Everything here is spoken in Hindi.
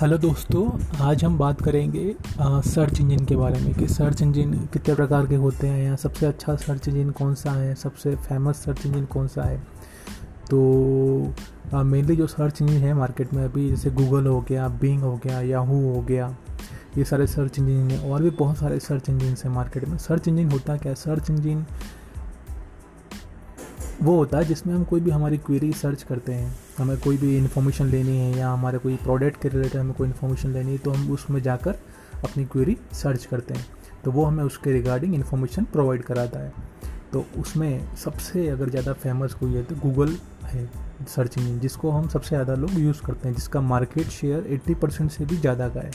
हेलो दोस्तों आज हम बात करेंगे आ, सर्च इंजन के बारे में कि सर्च इंजन कितने प्रकार के होते हैं या सबसे अच्छा सर्च इंजन कौन सा है सबसे फ़ेमस सर्च इंजन कौन सा है। तो मेनली जो सर्च इंजन है मार्केट में अभी जैसे गूगल हो गया बिंग हो गया याहू हो गया ये सारे सर्च इंजन हैं और भी बहुत सारे सर्च इंजन हैं मार्केट में। सर्च इंजन होता क्या है? सर्च इंजन वो होता है जिसमें हम कोई भी हमारी क्वेरी सर्च करते हैं, हमें कोई भी इन्फॉर्मेशन लेनी है या हमारे कोई प्रोडक्ट के रिलेटेड हमें कोई इन्फॉर्मेशन लेनी है तो हम उसमें जाकर अपनी क्वेरी सर्च करते हैं। तो वो हमें उसके रिगार्डिंग इन्फॉर्मेशन प्रोवाइड कराता है। तो उसमें सबसे अगर ज़्यादा फ़ेमस कोई है तो गूगल है सर्च इंजन जिसको हम सबसे ज़्यादा लोग यूज़ करते हैं, जिसका मार्केट शेयर 80 परसेंट से भी ज़्यादा का है।